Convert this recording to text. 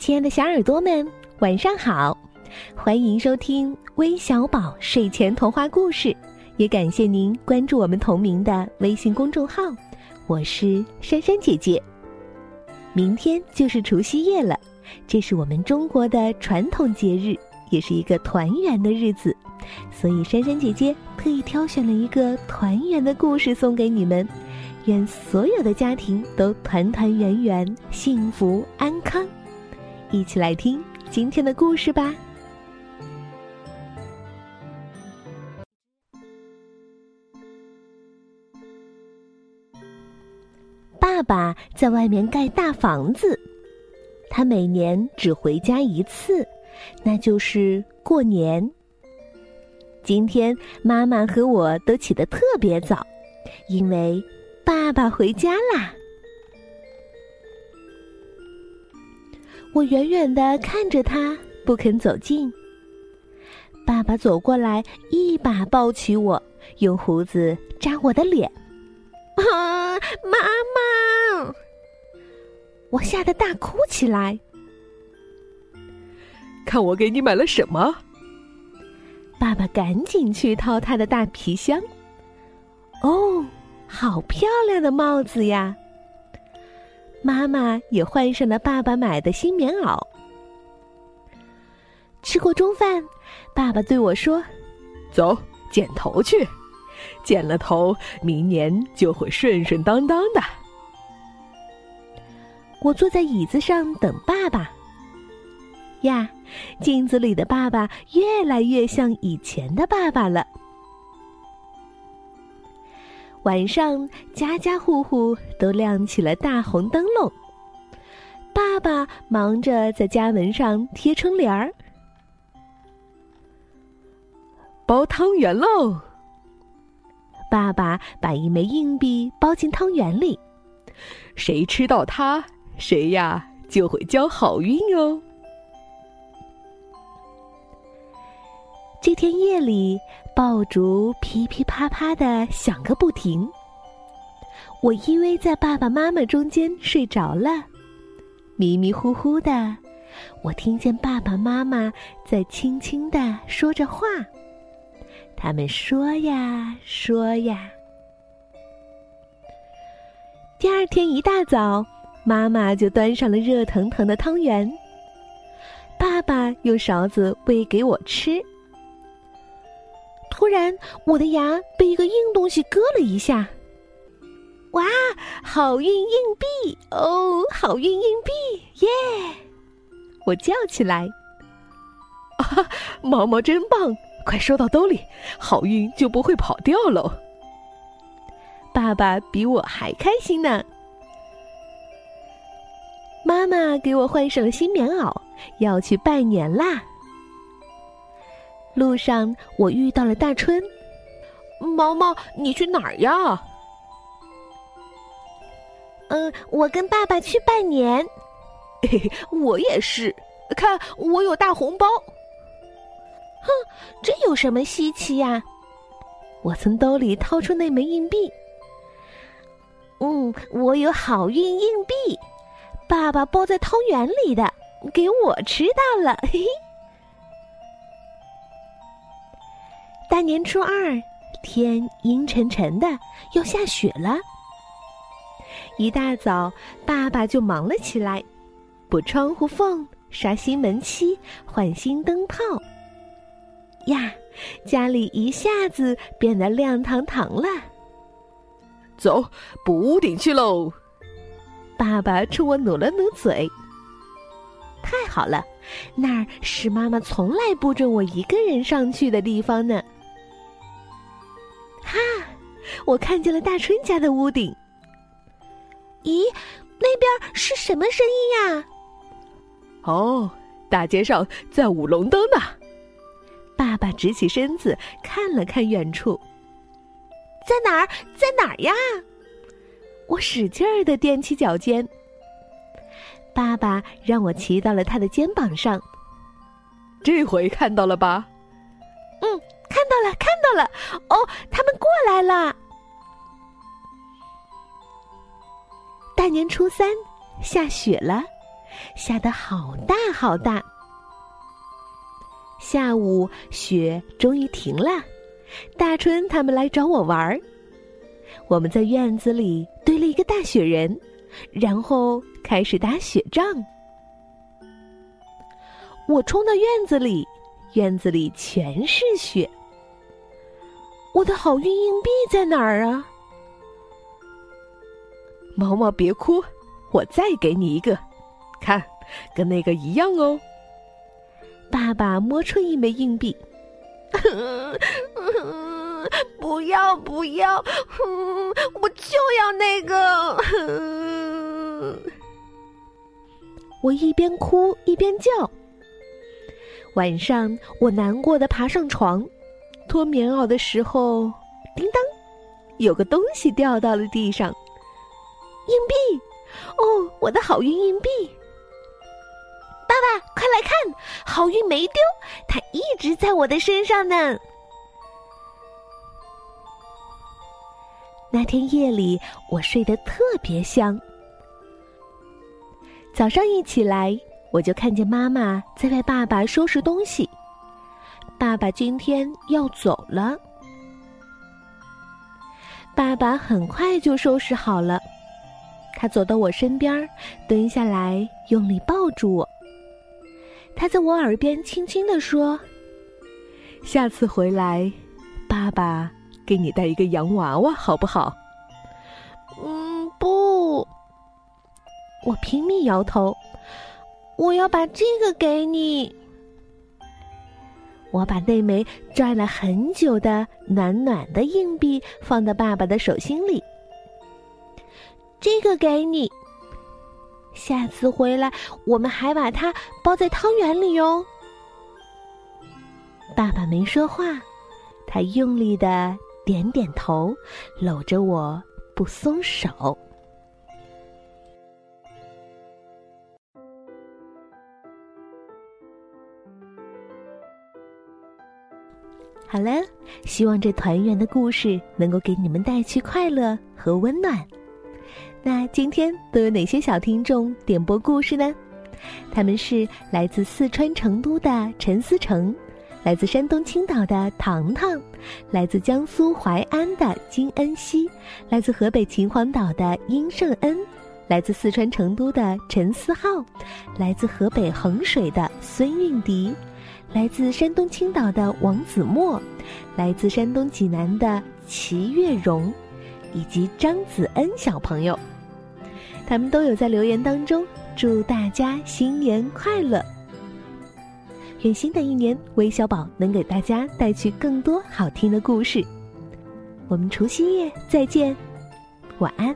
亲爱的小耳朵们，晚上好！欢迎收听微小宝睡前童话故事，也感谢您关注我们同名的微信公众号。我是珊珊姐姐。明天就是除夕夜了，这是我们中国的传统节日，也是一个团圆的日子，所以珊珊姐姐特意挑选了一个团圆的故事送给你们。愿所有的家庭都团团圆圆、幸福安康。一起来听今天的故事吧。爸爸在外面盖大房子，他每年只回家一次，那就是过年。今天妈妈和我都起得特别早，因为爸爸回家啦。我远远的看着他，不肯走近。爸爸走过来，一把抱起我，用胡子扎我的脸。啊，妈妈！我吓得大哭起来。看我给你买了什么？爸爸赶紧去掏他的大皮箱。哦，好漂亮的帽子呀！妈妈也换上了爸爸买的新棉袄。吃过中饭，爸爸对我说：“走，剪头去，剪了头，明年就会顺顺当当的。”我坐在椅子上等爸爸。呀，镜子里的爸爸越来越像以前的爸爸了。晚上，家家户户都亮起了大红灯笼。爸爸忙着在家门上贴春联儿，包汤圆喽。爸爸把一枚硬币包进汤圆里，谁吃到它，谁呀就会交好运哦。这天夜里。爆竹噼噼啪啪的响个不停。我依偎在爸爸妈妈中间睡着了，迷迷糊糊的，我听见爸爸妈妈在轻轻的说着话。他们说呀说呀。第二天一大早，妈妈就端上了热腾腾的汤圆，爸爸用勺子喂给我吃。突然，我的牙被一个硬东西割了一下。哇，好运硬币哦，好运硬币，耶！我叫起来。啊，毛毛真棒，快收到兜里，好运就不会跑掉喽。爸爸比我还开心呢。妈妈给我换上了新棉袄，要去拜年啦。路上，我遇到了大春。毛毛，你去哪儿呀？嗯，我跟爸爸去拜年。嘿嘿，我也是。看，我有大红包。哼，这有什么稀奇呀？我从兜里掏出那枚硬币。嗯，我有好运硬币，爸爸包在汤圆里的，给我吃到了。嘿嘿。大年初二，天阴沉沉的，要下雪了。一大早，爸爸就忙了起来，补窗户缝、刷新门漆、换新灯泡。呀，家里一下子变得亮堂堂了。走，补屋顶去喽！爸爸冲我努了努嘴。太好了，那儿是妈妈从来不准我一个人上去的地方呢。哈，我看见了大春家的屋顶。咦，那边是什么声音呀？哦，大街上在舞龙灯呢。爸爸直起身子看了看远处，在哪儿？在哪儿呀？我使劲儿的踮起脚尖。爸爸让我骑到了他的肩膀上。这回看到了吧？嗯。看到了，看到了！哦，他们过来了。大年初三，下雪了，下得好大好大。下午雪终于停了，大春他们来找我玩儿。我们在院子里堆了一个大雪人，然后开始打雪仗。我冲到院子里，院子里全是雪。我的好运硬币在哪儿啊？毛毛，别哭，我再给你一个，看，跟那个一样哦。爸爸摸出一枚硬币，不要不要，我就要那个。我一边哭一边叫。晚上，我难过的爬上床，脱棉袄的时候，叮当，有个东西掉到了地上。我的好运硬币！爸爸，快来看，好运没丢，它一直在我的身上呢。那天夜里，我睡得特别香。早上一起来。我就看见妈妈在为爸爸收拾东西。爸爸今天要走了。爸爸很快就收拾好了，他走到我身边，蹲下来，用力抱住我。他在我耳边轻轻地说：“下次回来，爸爸给你带一个洋娃娃，好不好？”“嗯，不。”我拼命摇头。我要把这个给你。我把那枚拽了很久的暖暖的硬币放到爸爸的手心里。这个给你。下次回来，我们还把它包在汤圆里哟。爸爸没说话，他用力的点点头，搂着我不松手。好了，希望这团圆的故事能够给你们带去快乐和温暖。那今天都有哪些小听众点播故事呢？他们是来自四川成都的陈思成，来自山东青岛的糖糖，来自江苏淮安的金恩熙，来自河北秦皇岛的殷胜恩，来自四川成都的陈思浩，来自河北衡水的孙韵迪。来自山东青岛的王子墨，来自山东济南的齐月荣，以及张子恩小朋友，咱们都有在留言当中祝大家新年快乐。愿新的一年，韦小宝能给大家带去更多好听的故事。我们除夕夜再见，晚安。